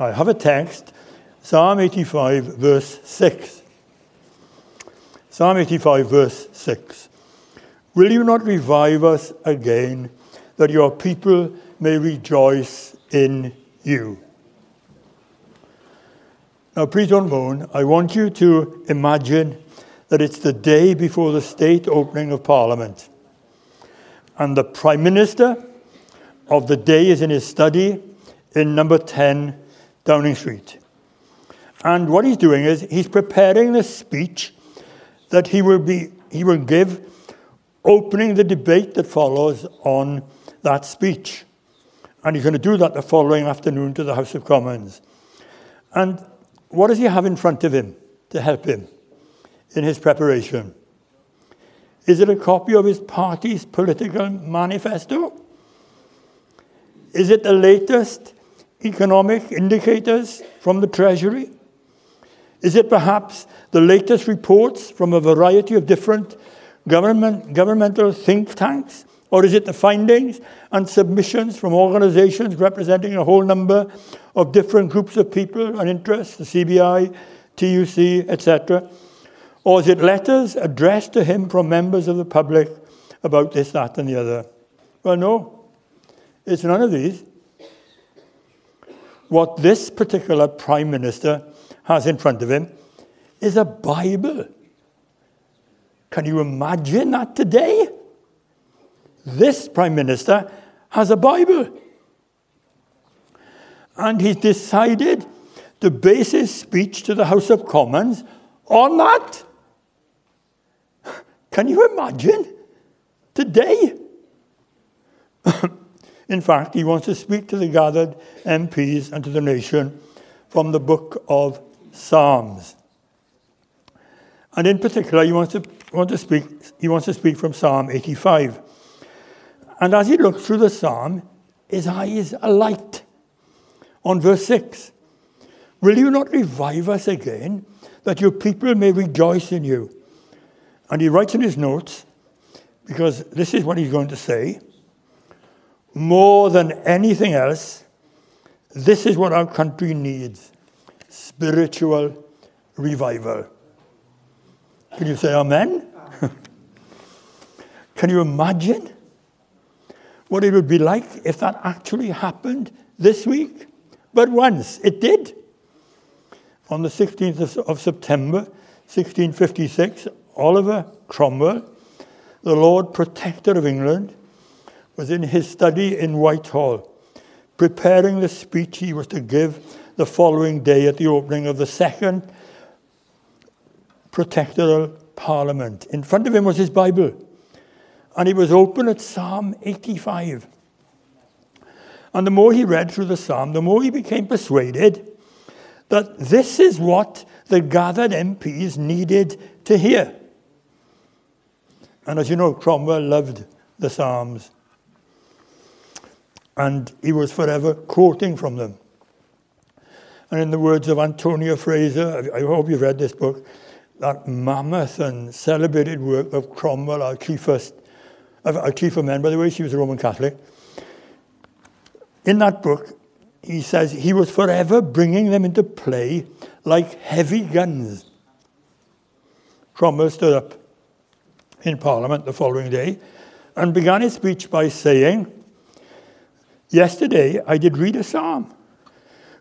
I have a text, Psalm 85, verse 6. Psalm 85, verse 6. Will you not revive us again, that your people may rejoice in you? Now, please don't moan. I want you to imagine that it's the day before the state opening of Parliament. And the Prime Minister of the day is in his study in number 10 Downing Street. And what he's doing is he's preparing the speech that he will, be, he will give, opening the debate that follows on that speech. And he's going to do that the following afternoon to the House of Commons. And what does he have in front of him to help him in his preparation? Is it a copy of his party's political manifesto? Is it the latest economic indicators from the Treasury? Is it perhaps the latest reports from a variety of different government, governmental think tanks? Or is it the findings and submissions from organizations representing a whole number of different groups of people and interests, the CBI, TUC, etc.? Or is it letters addressed to him from members of the public about this, that, and the other? Well, no. It's none of these. What this particular Prime Minister has in front of him is a Bible. Can you imagine that today? This Prime Minister has a Bible. And he's decided to base his speech to the House of Commons on that. Can you imagine? Today. In fact, he wants to speak to the gathered MPs and to the nation from the book of Psalms. And in particular, he wants to, want to speak, he wants to speak from Psalm 85. And as he looks through the psalm, his eyes alight on verse 6. Will you not revive us again, that your people may rejoice in you? And he writes in his notes, because this is what he's going to say more than anything else, this is what our country needs spiritual revival. Can you say amen? Can you imagine what it would be like if that actually happened this week? But once it did. On the 16th of September, 1656, Oliver Cromwell, the Lord Protector of England, was in his study in Whitehall, preparing the speech he was to give the following day at the opening of the second protectoral parliament. In front of him was his Bible, and he was open at Psalm 85. And the more he read through the psalm, the more he became persuaded that this is what the gathered MPs needed to hear. And as you know, Cromwell loved the Psalms and he was forever quoting from them. And in the words of Antonia Fraser, I hope you've read this book, that mammoth and celebrated work of Cromwell, our chiefest, our chief of men, by the way, she was a Roman Catholic. In that book, he says he was forever bringing them into play like heavy guns. Cromwell stood up in Parliament the following day and began his speech by saying, Yesterday I did read a psalm,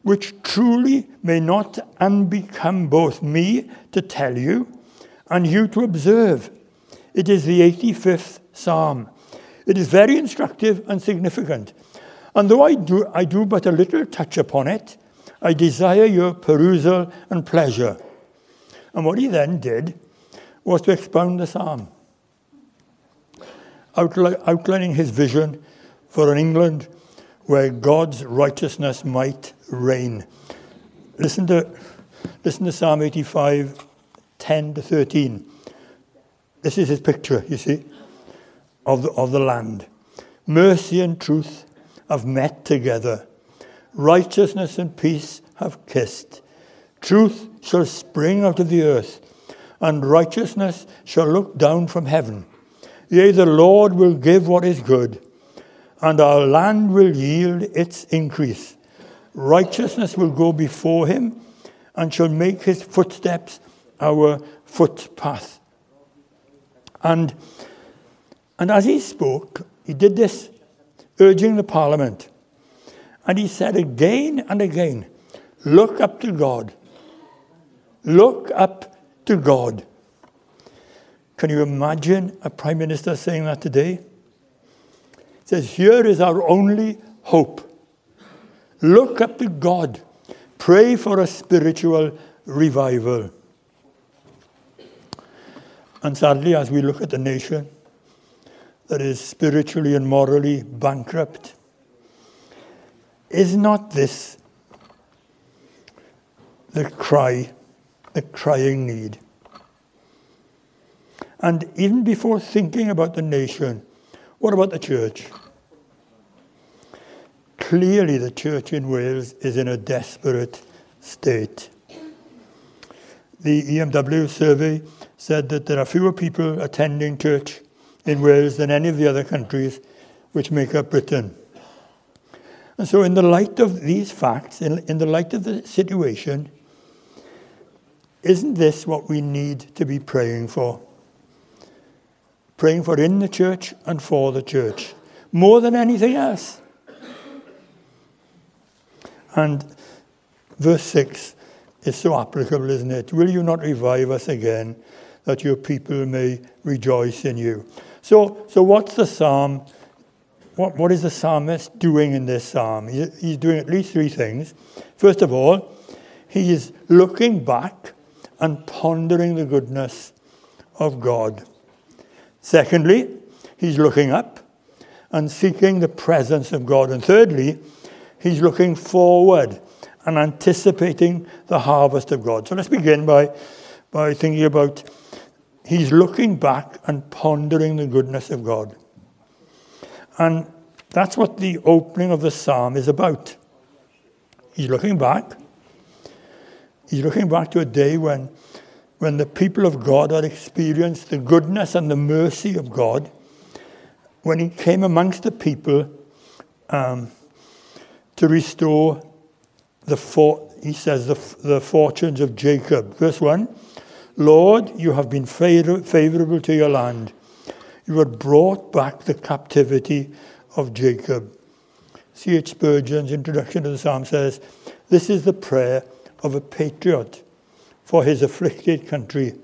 which truly may not unbecome both me to tell you and you to observe. It is the 85th psalm. It is very instructive and significant. And though I do, I do but a little touch upon it, I desire your perusal and pleasure. And what he then did was to expound the psalm, outlining his vision for an England where God's righteousness might reign. Listen to, listen to Psalm 85, 10 to 13. This is his picture, you see, of the, of the land. Mercy and truth have met together. Righteousness and peace have kissed. Truth shall spring out of the earth, and righteousness shall look down from heaven. Yea, the Lord will give what is good and our land will yield its increase. righteousness will go before him and shall make his footsteps our footpath. And, and as he spoke, he did this, urging the parliament. And he said again and again, Look up to God. Look up to God. Can you imagine a prime minister saying that today? Says, Here is our only hope. Look up to God. Pray for a spiritual revival. And sadly, as we look at the nation that is spiritually and morally bankrupt, is not this the cry, the crying need? And even before thinking about the nation, what about the church? Clearly, the church in Wales is in a desperate state. The EMW survey said that there are fewer people attending church in Wales than any of the other countries which make up Britain. And so, in the light of these facts, in, in the light of the situation, isn't this what we need to be praying for? Praying for in the church and for the church, more than anything else. And verse 6 is so applicable, isn't it? Will you not revive us again, that your people may rejoice in you? So, so what's the psalm? What, what is the psalmist doing in this psalm? He, he's doing at least three things. First of all, he is looking back and pondering the goodness of God. Secondly, he's looking up and seeking the presence of God. And thirdly, he's looking forward and anticipating the harvest of God. So let's begin by, by thinking about he's looking back and pondering the goodness of God. And that's what the opening of the psalm is about. He's looking back. He's looking back to a day when, when the people of God had experienced the goodness and the mercy of God, when He came amongst the people um, to restore the, for, he says, the, the fortunes of Jacob. Verse 1 Lord, you have been favor- favorable to your land. You have brought back the captivity of Jacob. C.H. Spurgeon's introduction to the psalm says, This is the prayer of a patriot for his afflicted country,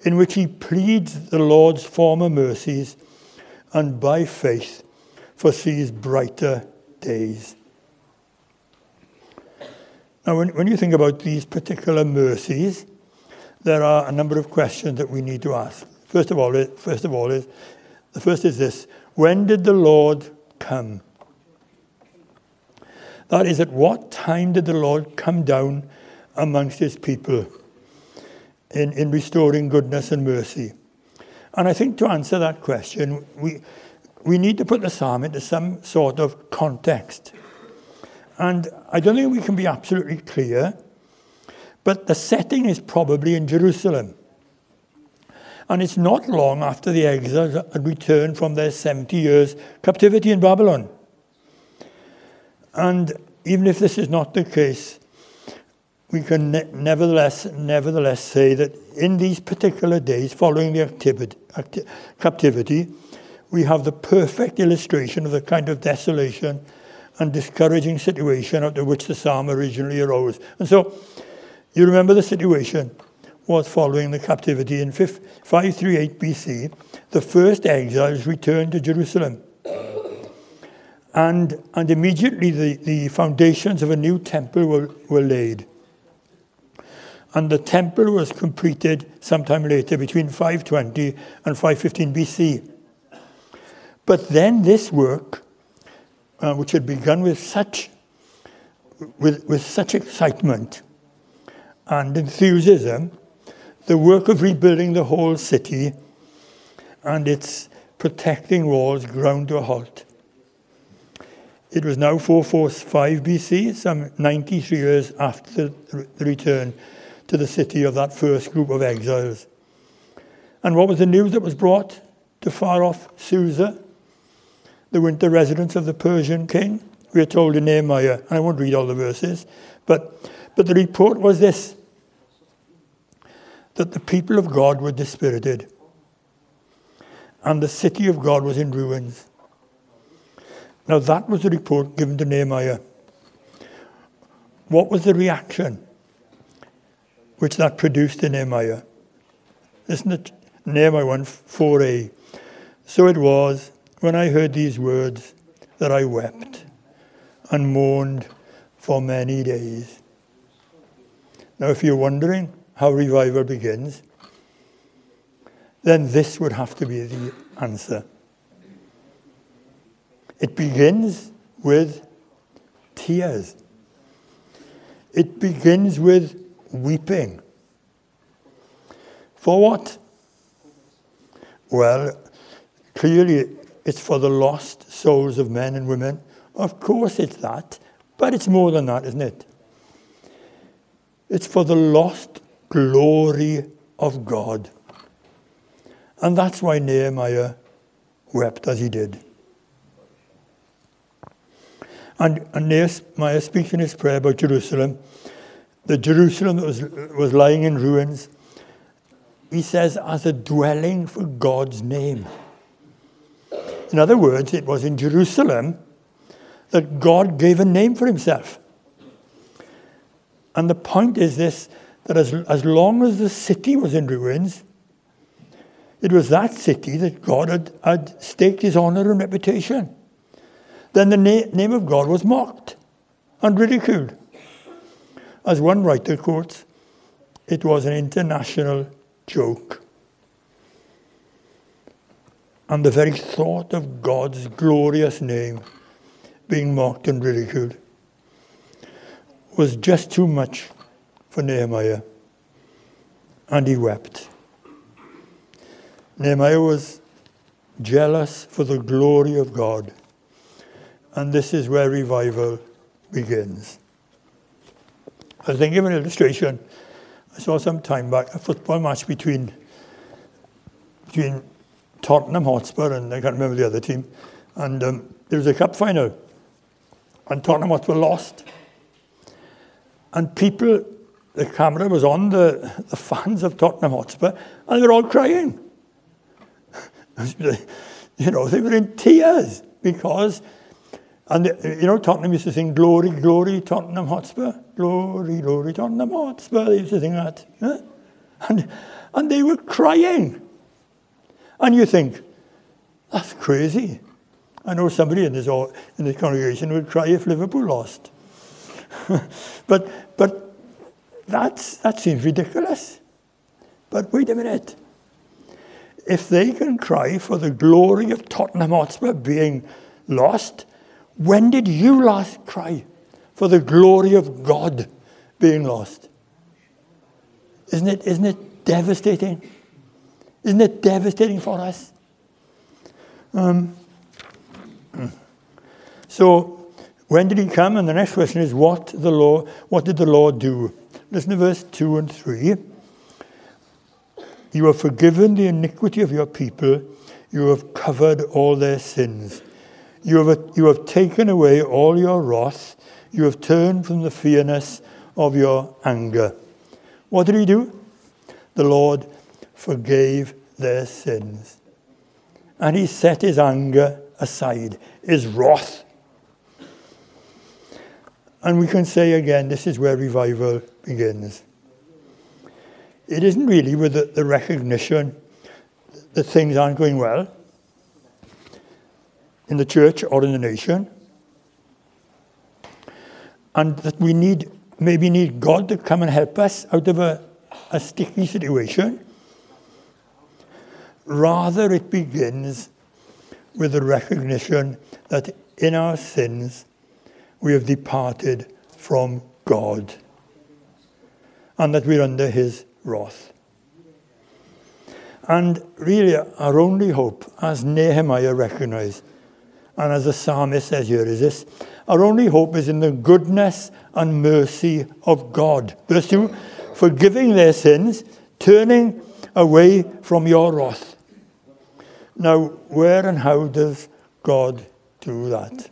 in which he pleads the Lord's former mercies and by faith foresees brighter days. Now, when, when you think about these particular mercies, there are a number of questions that we need to ask. First of all, first of all is the first is this: When did the Lord come? That is, at what time did the Lord come down amongst His people in, in restoring goodness and mercy? And I think to answer that question, we we need to put the psalm into some sort of context. And I don't think we can be absolutely clear, but the setting is probably in Jerusalem. And it's not long after the exiles had returned from their 70 years captivity in Babylon. And even if this is not the case, we can ne- nevertheless, nevertheless say that in these particular days following the activity, acti- captivity, we have the perfect illustration of the kind of desolation and discouraging situation out of which the psalm originally arose. And so, you remember the situation was following the captivity in 538 BC. The first exiles returned to Jerusalem. And, and immediately the, the foundations of a new temple were, were laid. And the temple was completed sometime later, between 520 and 515 BC. But then this work uh, which had begun with such, with, with such excitement and enthusiasm, the work of rebuilding the whole city and its protecting walls ground to a halt. It was now 445 BC, some 93 years after the return to the city of that first group of exiles. And what was the news that was brought to far off Susa? The winter residence of the Persian king? we are told in Nehemiah, and I won't read all the verses, but, but the report was this that the people of God were dispirited, and the city of God was in ruins. Now, that was the report given to Nehemiah. What was the reaction which that produced in Nehemiah? Listen to Nehemiah 1 4a. So it was when I heard these words that I wept and mourned for many days. Now, if you're wondering how revival begins, then this would have to be the answer. It begins with tears. It begins with weeping. For what? Well, clearly it's for the lost souls of men and women. Of course it's that, but it's more than that, isn't it? It's for the lost glory of God. And that's why Nehemiah wept as he did. And, and Nehemiah speaks in his prayer about Jerusalem, the Jerusalem that was, was lying in ruins, he says, as a dwelling for God's name. In other words, it was in Jerusalem that God gave a name for himself. And the point is this that as, as long as the city was in ruins, it was that city that God had, had staked his honor and reputation then the na- name of God was mocked and ridiculed. As one writer quotes, it was an international joke. And the very thought of God's glorious name being mocked and ridiculed was just too much for Nehemiah. And he wept. Nehemiah was jealous for the glory of God. And this is where revival begins. I thinking of an illustration. I saw some time back a football match between, between Tottenham Hotspur and I can't remember the other team. And um, there was a cup final. And Tottenham Hotspur lost. And people, the camera was on the, the fans of Tottenham Hotspur, and they were all crying. you know, they were in tears because and you know, Tottenham used to sing Glory, Glory, Tottenham Hotspur. Glory, Glory, Tottenham Hotspur. They used to sing that. Yeah? And, and they were crying. And you think, that's crazy. I know somebody in this, in this congregation would cry if Liverpool lost. but but that's, that seems ridiculous. But wait a minute. If they can cry for the glory of Tottenham Hotspur being lost, when did you last cry for the glory of God being lost? Isn't it, isn't it devastating? Isn't it devastating for us? Um, so, when did he come? And the next question is, what the law? What did the Lord do? Listen to verse two and three. You have forgiven the iniquity of your people. You have covered all their sins. You have, you have taken away all your wrath. You have turned from the fierceness of your anger. What did he do? The Lord forgave their sins. And he set his anger aside, his wrath. And we can say again, this is where revival begins. It isn't really with the, the recognition that things aren't going well in the church or in the nation. And that we need, maybe need God to come and help us out of a, a sticky situation. Rather, it begins with the recognition that in our sins we have departed from God and that we're under his wrath. And really, our only hope, as Nehemiah recognized, and as the psalmist says here, is this our only hope is in the goodness and mercy of God. Verse 2 forgiving their sins, turning away from your wrath. Now, where and how does God do that?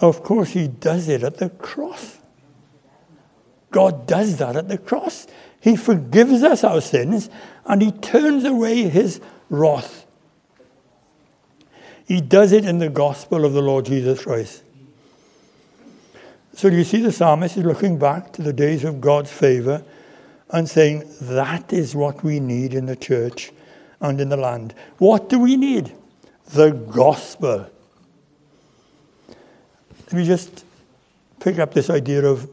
Of course, he does it at the cross. God does that at the cross. He forgives us our sins and he turns away his wrath. He does it in the gospel of the Lord Jesus Christ. So you see the psalmist is looking back to the days of God's favor and saying, that is what we need in the church and in the land. What do we need? The gospel. Let me just pick up this idea of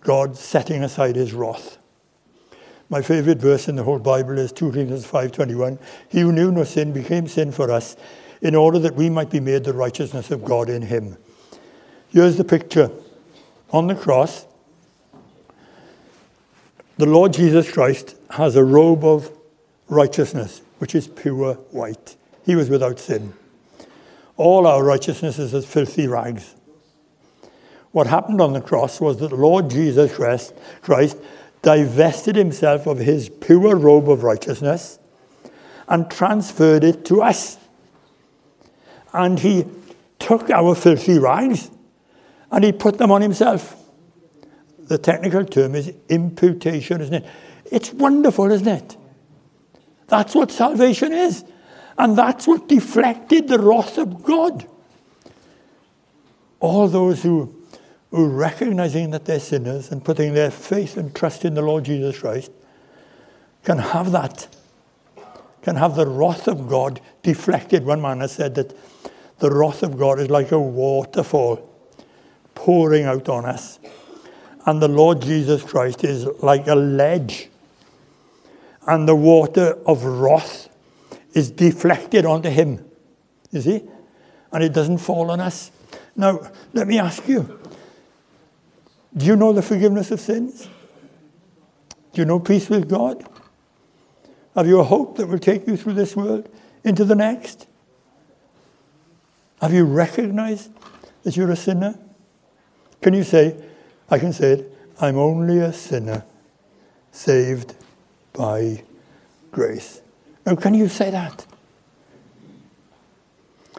God setting aside his wrath. My favorite verse in the whole Bible is 2 Corinthians 5:21. He who knew no sin became sin for us in order that we might be made the righteousness of God in him. Here's the picture. On the cross, the Lord Jesus Christ has a robe of righteousness, which is pure white. He was without sin. All our righteousness is as filthy rags. What happened on the cross was that Lord Jesus Christ, Christ divested himself of his pure robe of righteousness and transferred it to us. And he took our filthy rags and he put them on himself. The technical term is imputation, isn't it? It's wonderful, isn't it? That's what salvation is. And that's what deflected the wrath of God. All those who, who recognizing that they're sinners and putting their faith and trust in the Lord Jesus Christ can have that, can have the wrath of God deflected. One man has said that the wrath of God is like a waterfall pouring out on us. And the Lord Jesus Christ is like a ledge. And the water of wrath is deflected onto him. You see? And it doesn't fall on us. Now, let me ask you do you know the forgiveness of sins? Do you know peace with God? Have you a hope that will take you through this world into the next? Have you recognized that you're a sinner? Can you say, I can say it, I'm only a sinner saved by grace. Now, can you say that?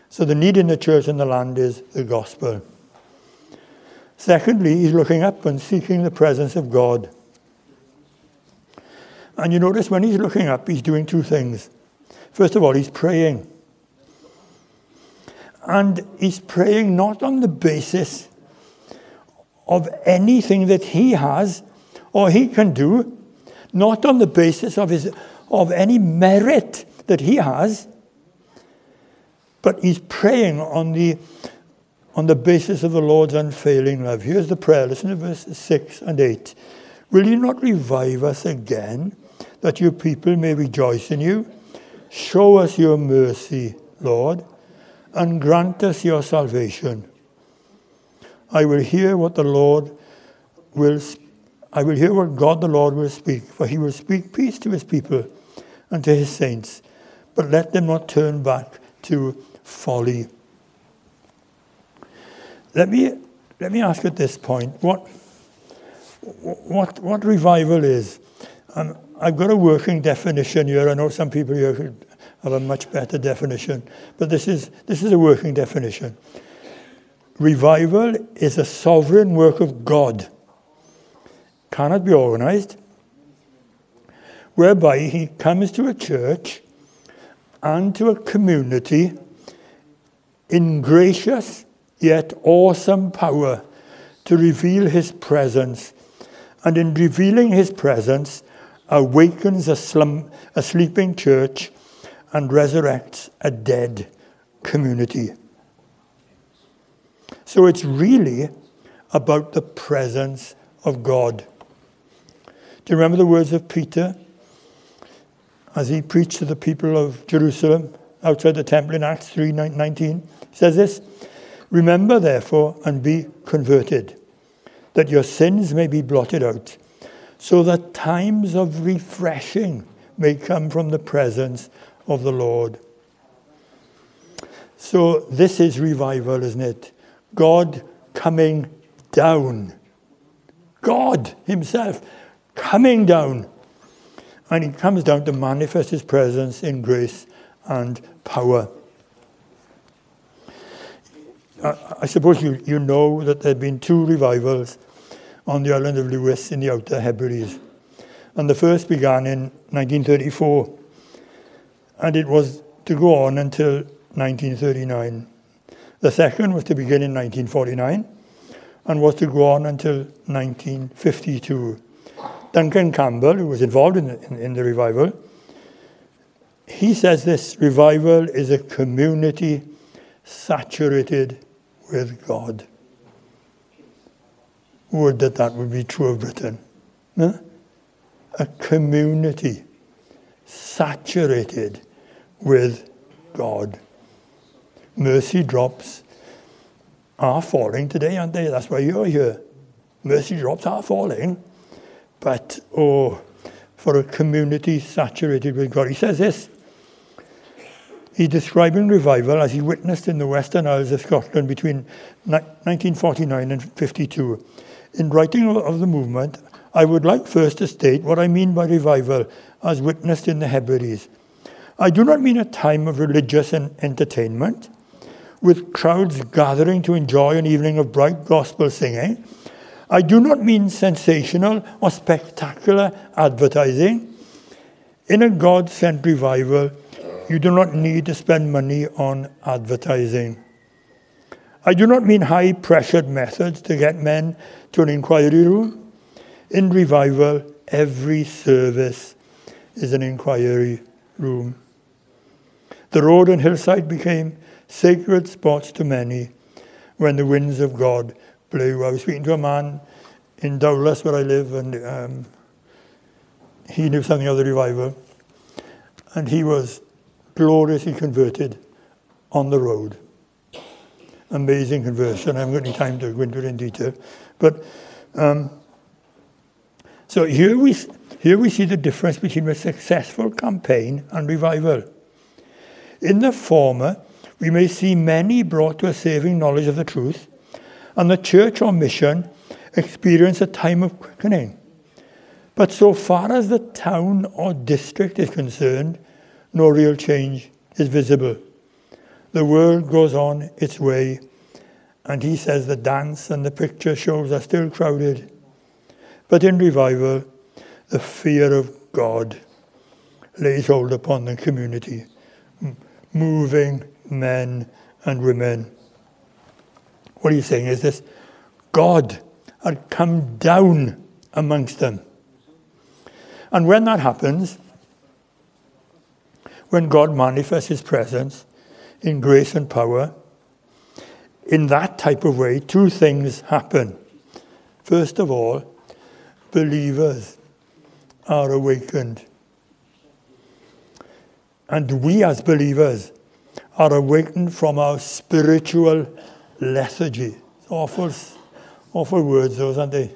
So, the need in the church and the land is the gospel. Secondly, he's looking up and seeking the presence of God. And you notice when he's looking up, he's doing two things. First of all, he's praying. And he's praying not on the basis of anything that he has or he can do, not on the basis of, his, of any merit that he has, but he's praying on the, on the basis of the Lord's unfailing love. Here's the prayer. Listen to verses 6 and 8. Will you not revive us again, that your people may rejoice in you? Show us your mercy, Lord, and grant us your salvation. I will hear what the Lord will I will hear what God the Lord will speak, for he will speak peace to his people and to his saints, but let them not turn back to folly. Let me let me ask at this point what what what revival is. Um, I've got a working definition here. I know some people here have a much better definition, but this is this is a working definition. Revival is a sovereign work of God, cannot be organized, whereby He comes to a church and to a community in gracious yet awesome power to reveal His presence, and in revealing His presence, awakens a, slum, a sleeping church and resurrects a dead community. So it's really about the presence of God. Do you remember the words of Peter as he preached to the people of Jerusalem outside the temple in Acts 3:19? He says this, "Remember therefore and be converted, that your sins may be blotted out, so that times of refreshing may come from the presence of the Lord." So this is revival, isn't it? God coming down. God Himself coming down. And He comes down to manifest His presence in grace and power. I, I suppose you, you know that there have been two revivals on the island of Lewis in the Outer Hebrides. And the first began in 1934, and it was to go on until 1939. The second was to begin in 1949 and was to go on until 1952. Duncan Campbell, who was involved in the, in, in the revival, he says this revival is a community saturated with God. Would that that would be true of Britain. Huh? A community saturated with God. Mercy drops are falling today, aren't they? That's why you're here. Mercy drops are falling. But, oh, for a community saturated with God. He says this. He's describing revival as he witnessed in the Western Isles of Scotland between 1949 and 52. In writing of the movement, I would like first to state what I mean by revival as witnessed in the Hebrides. I do not mean a time of religious entertainment with crowds gathering to enjoy an evening of bright gospel singing. I do not mean sensational or spectacular advertising. In a God sent revival, you do not need to spend money on advertising. I do not mean high pressured methods to get men to an inquiry room. In revival, every service is an inquiry room. The road and hillside became sacred spots to many when the winds of God blew. I was speaking to a man in Dowlais where I live, and um, he knew something of the revival. And he was gloriously converted on the road. Amazing conversion. I haven't got any time to go into it in detail. But um, so here we, here we see the difference between a successful campaign and revival. In the former, we may see many brought to a saving knowledge of the truth, and the church or mission experience a time of quickening. But so far as the town or district is concerned, no real change is visible. The world goes on its way, and he says the dance and the picture shows are still crowded. But in revival, the fear of God lays hold upon the community, moving men and women. What he's saying is this God had come down amongst them. And when that happens, when God manifests his presence in grace and power, in that type of way, two things happen. First of all, believers are awakened. And we as believers are awakened from our spiritual lethargy. Awful, awful words, those, aren't they?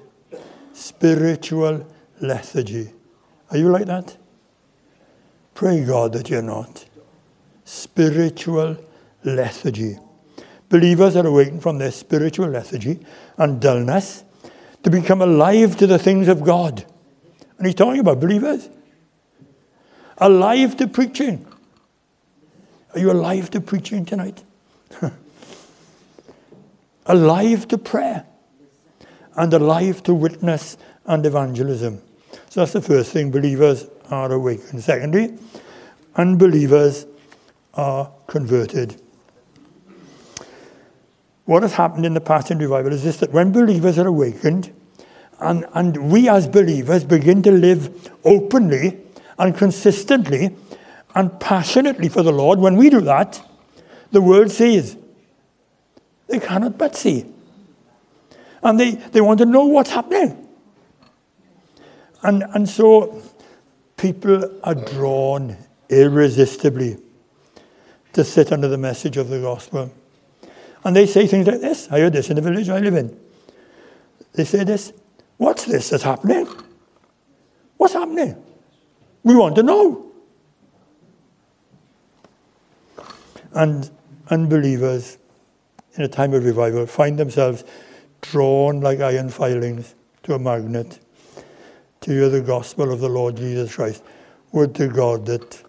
Spiritual lethargy. Are you like that? Pray God that you're not. Spiritual lethargy. Believers are awakened from their spiritual lethargy and dullness to become alive to the things of God. And he's talking about believers. Alive to preaching. Are you alive to preaching tonight? alive to prayer and alive to witness and evangelism. So that's the first thing believers are awakened. Secondly, unbelievers are converted. What has happened in the past in revival is this that when believers are awakened, and, and we as believers begin to live openly and consistently and passionately for the Lord, when we do that, the world sees. They cannot but see. And they, they want to know what's happening. And, and so people are drawn irresistibly to sit under the message of the gospel. And they say things like this. I heard this in the village I live in. They say this What's this that's happening? What's happening? We want to know. And unbelievers in a time of revival find themselves drawn like iron filings to a magnet to hear the gospel of the Lord Jesus Christ. Would to God that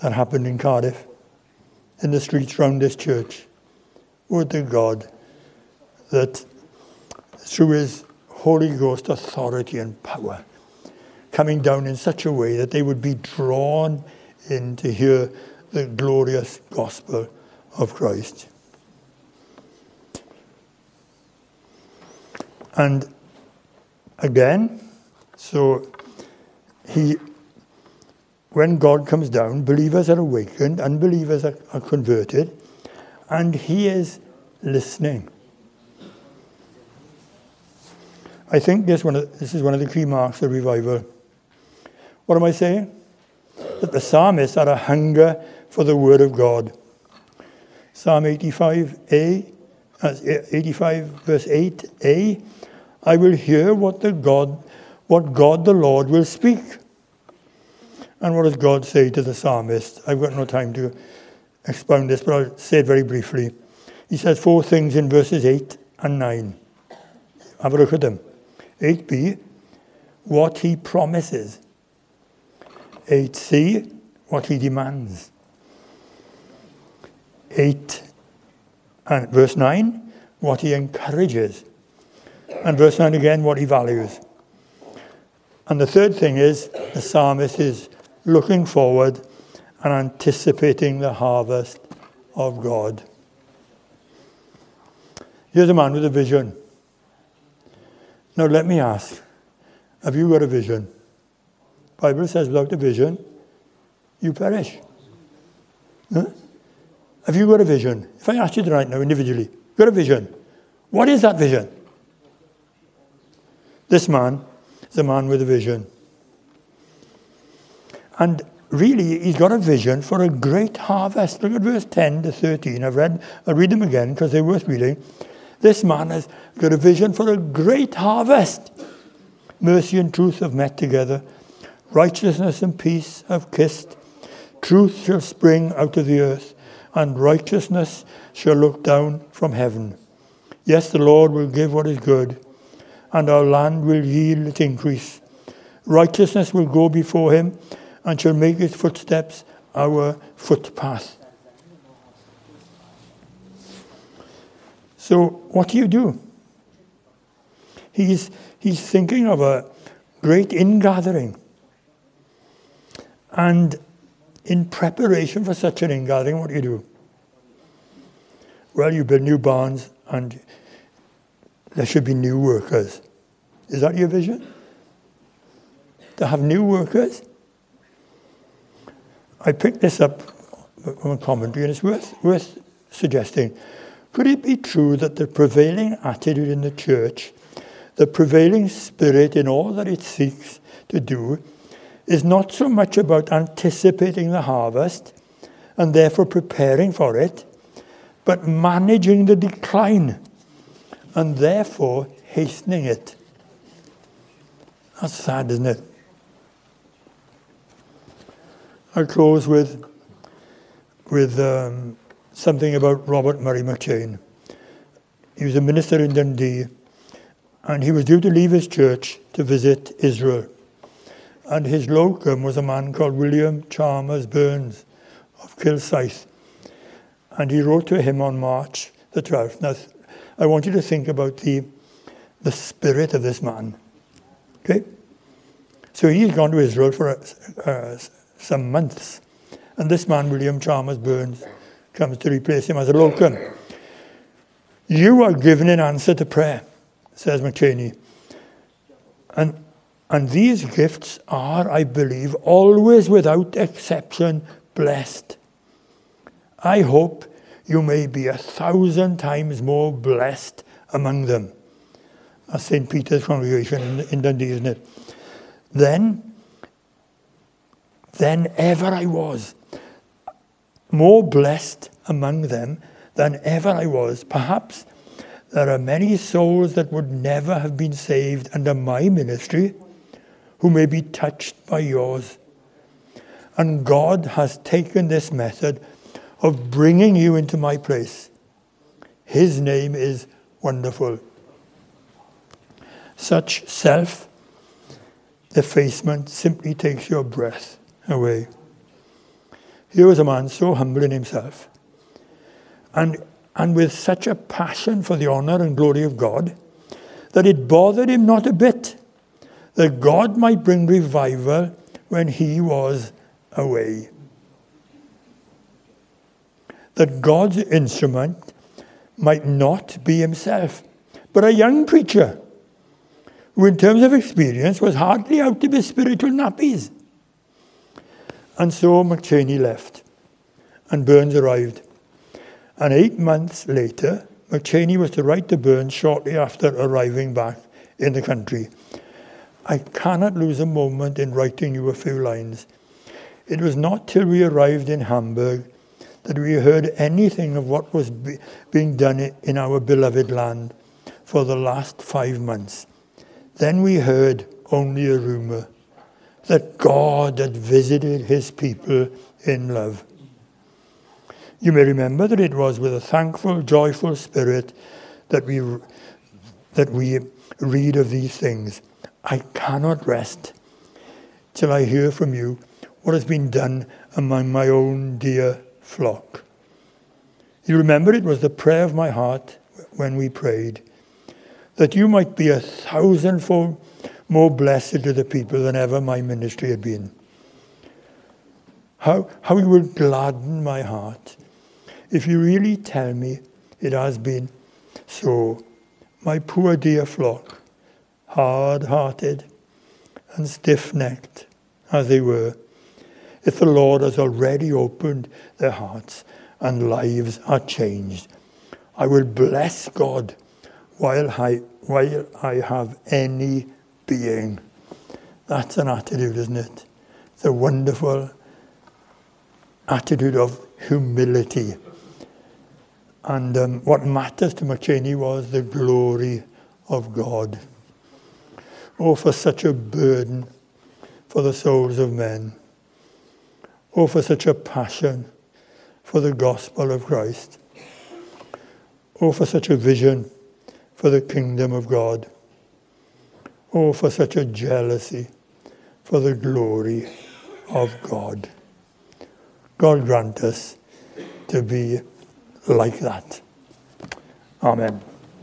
that happened in Cardiff, in the streets round this church. would to God that through his Holy Ghost authority and power, coming down in such a way that they would be drawn in to hear the glorious gospel of Christ. And again, so he, when God comes down, believers are awakened, unbelievers are, are converted, and he is listening. I think this, one of, this is one of the key marks of revival. What am I saying? That the psalmists had a hunger for the word of God. Psalm 85a, uh, 85 verse 8a, I will hear what the God, what God the Lord will speak. And what does God say to the psalmist? I've got no time to expound this, but I'll say it very briefly. He says four things in verses 8 and 9. Have a look at them. 8b, what he promises. 8c, what he demands. 8 and verse 9, what he encourages. And verse 9 again, what he values. And the third thing is the psalmist is looking forward and anticipating the harvest of God. Here's a man with a vision. Now, let me ask have you got a vision? The Bible says without a vision, you perish. Huh? Have you got a vision? If I ask you right now individually, got a vision? What is that vision? This man is a man with a vision. And really, he's got a vision for a great harvest. Look at verse 10 to 13. I've read, I'll read them again because they're worth reading. This man has got a vision for a great harvest. Mercy and truth have met together. Righteousness and peace have kissed. Truth shall spring out of the earth, and righteousness shall look down from heaven. Yes, the Lord will give what is good, and our land will yield its increase. Righteousness will go before him, and shall make his footsteps our footpath. So, what do you do? He's, he's thinking of a great ingathering. And in preparation for such an ingathering, what do you do? Well, you build new barns and there should be new workers. Is that your vision? To have new workers? I picked this up from a commentary and it's worth, worth suggesting. Could it be true that the prevailing attitude in the church, the prevailing spirit in all that it seeks to do, is not so much about anticipating the harvest and therefore preparing for it, but managing the decline and therefore hastening it? That's sad, isn't it? I'll close with, with um, something about Robert Murray McCheyne. He was a minister in Dundee, and he was due to leave his church to visit Israel. And his locum was a man called William Chalmers Burns of Kilsyth. And he wrote to him on March the 12th. Now, I want you to think about the, the spirit of this man. Okay? So he's gone to Israel for uh, some months. And this man, William Chalmers Burns, comes to replace him as a locum. You are given an answer to prayer, says McCheyne. And, and these gifts are, I believe, always without exception blessed. I hope you may be a thousand times more blessed among them. That's St. Peter's congregation in, in Dundee, isn't it? Then, than ever I was more blessed among them than ever I was. Perhaps there are many souls that would never have been saved under my ministry who may be touched by yours. And God has taken this method of bringing you into my place. His name is wonderful. Such self effacement simply takes your breath away. Here was a man so humble in himself. And, and with such a passion for the honor and glory of God that it bothered him not a bit that God might bring revival when he was away. That God's instrument might not be himself, but a young preacher who, in terms of experience, was hardly out of his spiritual nappies. And so McCheyne left, and Burns arrived. And eight months later, McCheyne was to write to Burns shortly after arriving back in the country. I cannot lose a moment in writing you a few lines. It was not till we arrived in Hamburg that we heard anything of what was be- being done in our beloved land for the last five months. Then we heard only a rumor that God had visited his people in love. You may remember that it was with a thankful, joyful spirit that we, that we read of these things. I cannot rest till I hear from you what has been done among my own dear flock. You remember it was the prayer of my heart when we prayed that you might be a thousandfold more blessed to the people than ever my ministry had been. How, how you will gladden my heart if you really tell me it has been so. My poor dear flock, hard hearted and stiff necked as they were, if the Lord has already opened their hearts and lives are changed, I will bless God while I, while I have any being. That's an attitude, isn't it? A wonderful attitude of humility. And um, what matters to McCheyne was the glory of God. Oh, for such a burden for the souls of men. Oh, for such a passion for the gospel of Christ. Oh, for such a vision for the kingdom of God. Oh, for such a jealousy for the glory of God. God grant us to be like that. Amen.